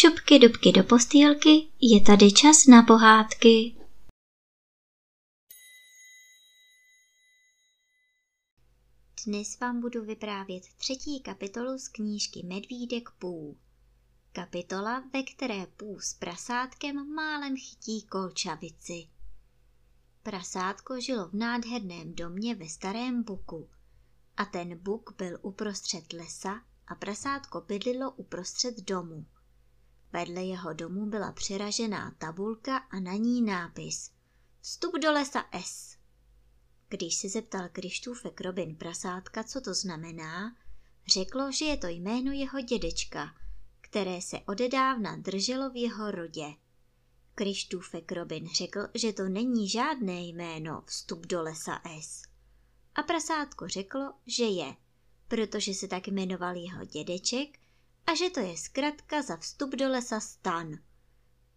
šupky dubky do postýlky, je tady čas na pohádky. Dnes vám budu vyprávět třetí kapitolu z knížky Medvídek Pů. Kapitola, ve které Pů s prasátkem málem chytí kolčavici. Prasátko žilo v nádherném domě ve starém buku. A ten buk byl uprostřed lesa a prasátko bydlilo uprostřed domu. Vedle jeho domu byla přiražená tabulka a na ní nápis Vstup do lesa S. Když se zeptal Krištůfek Robin prasátka, co to znamená, řeklo, že je to jméno jeho dědečka, které se odedávna drželo v jeho rodě. Krištůfek Robin řekl, že to není žádné jméno vstup do lesa S. A prasátko řeklo, že je, protože se tak jmenoval jeho dědeček a že to je zkratka za vstup do lesa Stan.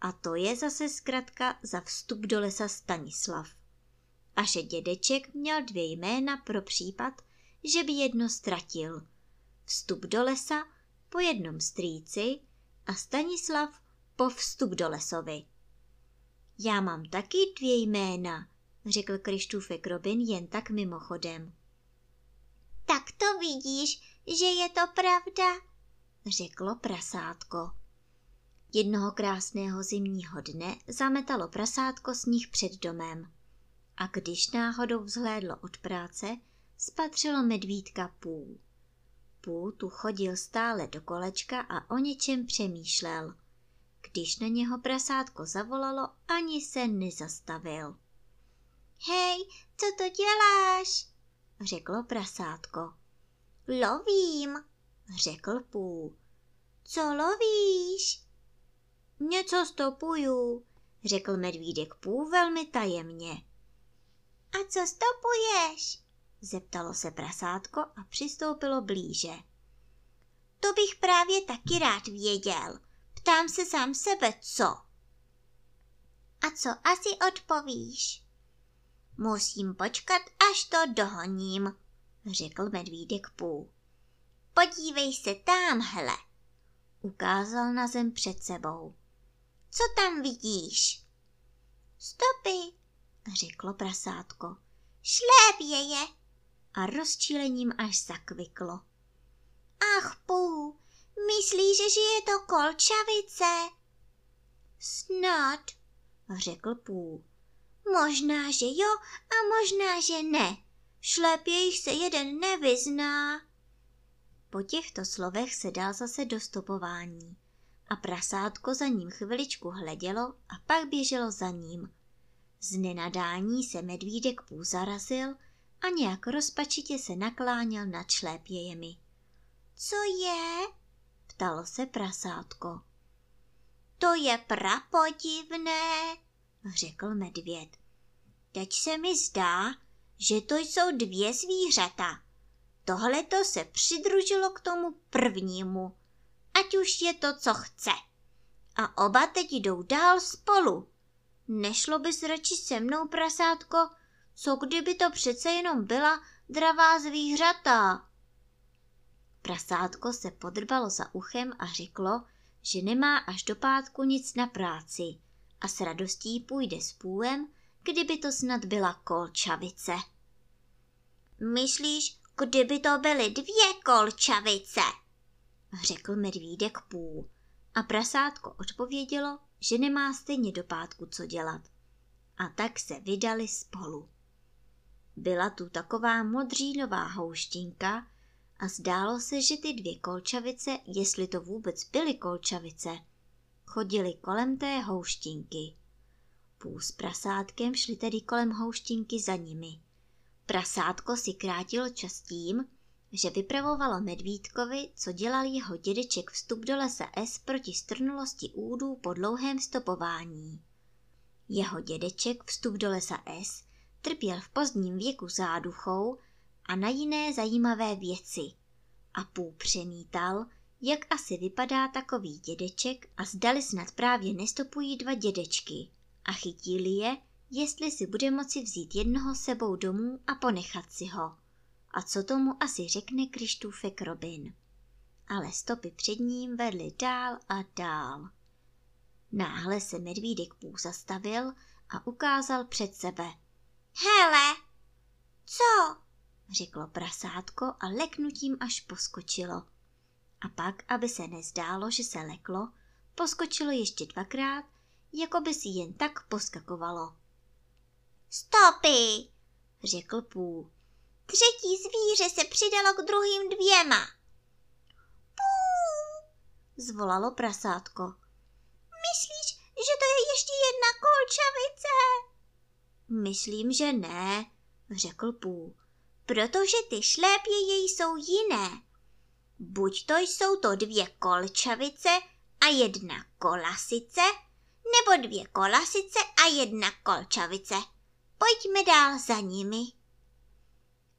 A to je zase zkratka za vstup do lesa Stanislav. A že dědeček měl dvě jména pro případ, že by jedno ztratil. Vstup do lesa po jednom strýci a Stanislav po vstup do lesovi. Já mám taky dvě jména, řekl Krištůfek Robin jen tak mimochodem. Tak to vidíš, že je to pravda, řeklo prasátko. Jednoho krásného zimního dne zametalo prasátko sníh před domem. A když náhodou vzhlédlo od práce, spatřilo medvídka půl. Půl tu chodil stále do kolečka a o něčem přemýšlel. Když na něho prasátko zavolalo, ani se nezastavil. Hej, co to děláš? řeklo prasátko. Lovím, řekl půl. Co lovíš? Něco stopuju, řekl medvídek půl velmi tajemně. A co stopuješ? Zeptalo se prasátko a přistoupilo blíže. To bych právě taky rád věděl. Ptám se sám sebe, co? A co asi odpovíš? Musím počkat, až to dohoním, řekl medvídek půl. Podívej se tamhle. Ukázal na zem před sebou. Co tam vidíš? Stopy, řeklo prasátko. Šlépě je. A rozčílením až zakviklo. Ach, pů, myslíš, že je to kolčavice? Snad, řekl půl. Možná, že jo a možná, že ne. Šlépějich se jeden nevyzná. Po těchto slovech se dal zase do stopování a prasátko za ním chviličku hledělo a pak běželo za ním. Z nenadání se medvídek půl a nějak rozpačitě se nakláněl nad šlépějemi. Co je? ptalo se prasátko. To je prapodivné, řekl medvěd. Teď se mi zdá, že to jsou dvě zvířata. Tohle to se přidružilo k tomu prvnímu, ať už je to, co chce. A oba teď jdou dál spolu. Nešlo bys radši se mnou, prasátko, co kdyby to přece jenom byla dravá zvířata? Prasátko se podrbalo za uchem a řeklo, že nemá až do pátku nic na práci a s radostí půjde s půlem, kdyby to snad byla kolčavice. Myslíš, kdyby to byly dvě kolčavice? řekl medvídek půl. A prasátko odpovědělo, že nemá stejně do pátku co dělat. A tak se vydali spolu. Byla tu taková modřínová houštinka a zdálo se, že ty dvě kolčavice, jestli to vůbec byly kolčavice, chodili kolem té houštinky. Půl s prasátkem šli tedy kolem houštinky za nimi. Prasátko si krátilo čas tím, že vypravovalo medvídkovi, co dělal jeho dědeček vstup do lesa S proti strnulosti údů po dlouhém stopování. Jeho dědeček vstup do lesa S trpěl v pozdním věku záduchou a na jiné zajímavé věci a půl přemítal, jak asi vypadá takový dědeček a zdali snad právě nestopují dva dědečky a chytili je, jestli si bude moci vzít jednoho sebou domů a ponechat si ho. A co tomu asi řekne Krištůfek Robin. ale stopy před ním vedly dál a dál. Náhle se medvídek pů zastavil a ukázal před sebe. Hele, co? řeklo prasátko a leknutím až poskočilo. A pak, aby se nezdálo, že se leklo, poskočilo ještě dvakrát, jako by si jen tak poskakovalo. Stopy, řekl půl. Třetí zvíře se přidalo k druhým dvěma. Pů, zvolalo prasátko. Myslíš, že to je ještě jedna kolčavice? Myslím, že ne, řekl půl. Protože ty šlépěje jsou jiné. Buď to jsou to dvě kolčavice a jedna kolasice, nebo dvě kolasice a jedna kolčavice. Pojďme dál za nimi.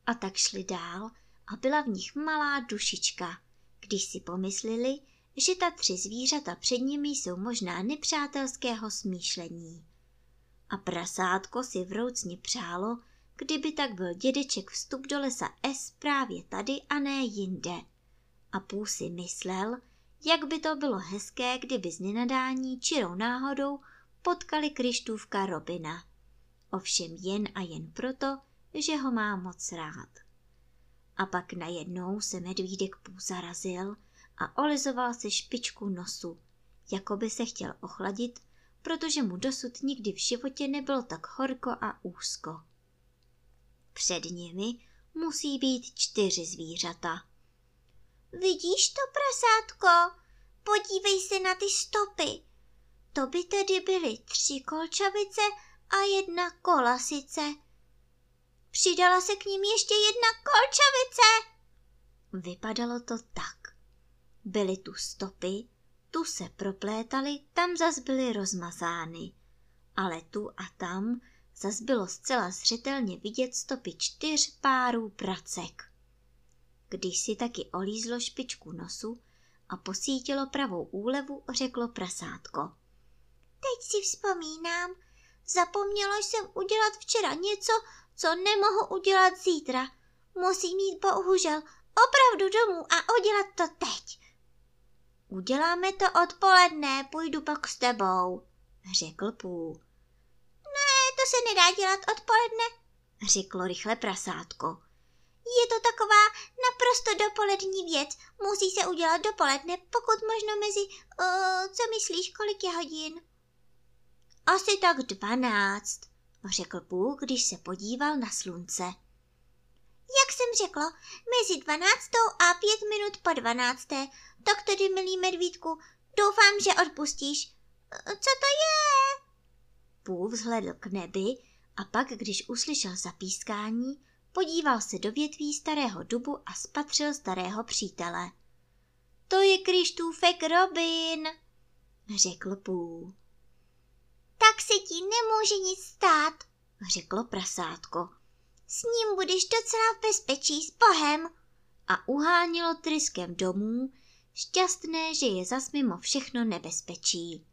A tak šli dál a byla v nich malá dušička, když si pomysleli, že ta tři zvířata před nimi jsou možná nepřátelského smýšlení. A prasátko si vroucně přálo, kdyby tak byl dědeček vstup do lesa S právě tady a ne jinde. A půl si myslel, jak by to bylo hezké, kdyby z nenadání čirou náhodou potkali Krištůvka Robina. Ovšem jen a jen proto, že ho má moc rád. A pak najednou se medvídek půl zarazil a olizoval se špičku nosu, jako by se chtěl ochladit, protože mu dosud nikdy v životě nebylo tak horko a úzko. Před nimi musí být čtyři zvířata. Vidíš to, prasátko? Podívej se na ty stopy. To by tedy byly tři kolčavice a jedna kolasice. Přidala se k ním ještě jedna kolčavice. Vypadalo to tak. Byly tu stopy, tu se proplétaly, tam zas byly rozmazány. Ale tu a tam zas bylo zcela zřetelně vidět stopy čtyř párů pracek. Když si taky olízlo špičku nosu a posítilo pravou úlevu, řeklo prasátko. Teď si vzpomínám, zapomněla jsem udělat včera něco, co nemohu udělat zítra. Musím jít bohužel opravdu domů a udělat to teď. Uděláme to odpoledne, půjdu pak s tebou, řekl půl. Ne, to se nedá dělat odpoledne, řeklo rychle prasátko. Je to taková naprosto dopolední věc. Musí se udělat dopoledne, pokud možno mezi, uh, co myslíš, kolik je hodin? Asi tak dvanáct, řekl půl, když se podíval na slunce. Jak jsem řekl, mezi dvanáctou a pět minut po dvanácté. Tak tedy, milý medvídku, doufám, že odpustíš. Co to je? Půl vzhledl k nebi a pak, když uslyšel zapískání, podíval se do větví starého dubu a spatřil starého přítele. To je Krištůfek Robin, řekl půl. Tak se ti nemůže nic stát, řeklo prasátko. S ním budeš docela v bezpečí s Bohem. A uhánilo tryskem domů, šťastné, že je zas mimo všechno nebezpečí.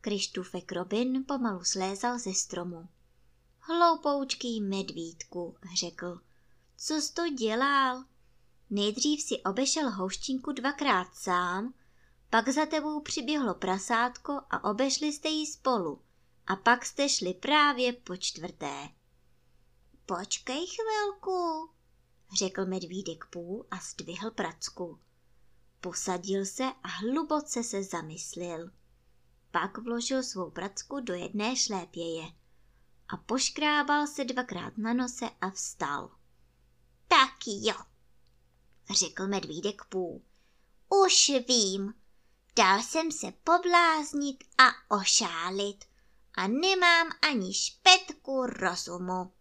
Krištůfek Robin pomalu slézal ze stromu. Hloupoučký medvídku, řekl. Co jsi to dělal? Nejdřív si obešel houštinku dvakrát sám, pak za tebou přiběhlo prasátko a obešli jste ji spolu. A pak jste šli právě po čtvrté. Počkej chvilku, řekl medvídek půl a zdvihl pracku. Posadil se a hluboce se zamyslil. Pak vložil svou pracku do jedné šlépěje a poškrábal se dvakrát na nose a vstal. Tak jo, řekl medvídek půl. Už vím, dal jsem se pobláznit a ošálit a nemám ani špetku rozumu.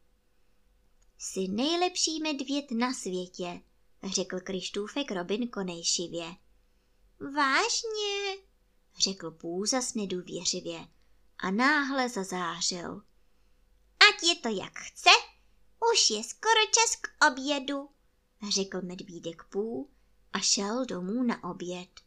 Jsi nejlepší medvěd na světě, řekl Krištůfek Robin konejšivě. Vážně, řekl Půzas nedůvěřivě a náhle zazářil. Ať je to jak chce, už je skoro čas k obědu, řekl medvídek Pů a šel domů na oběd.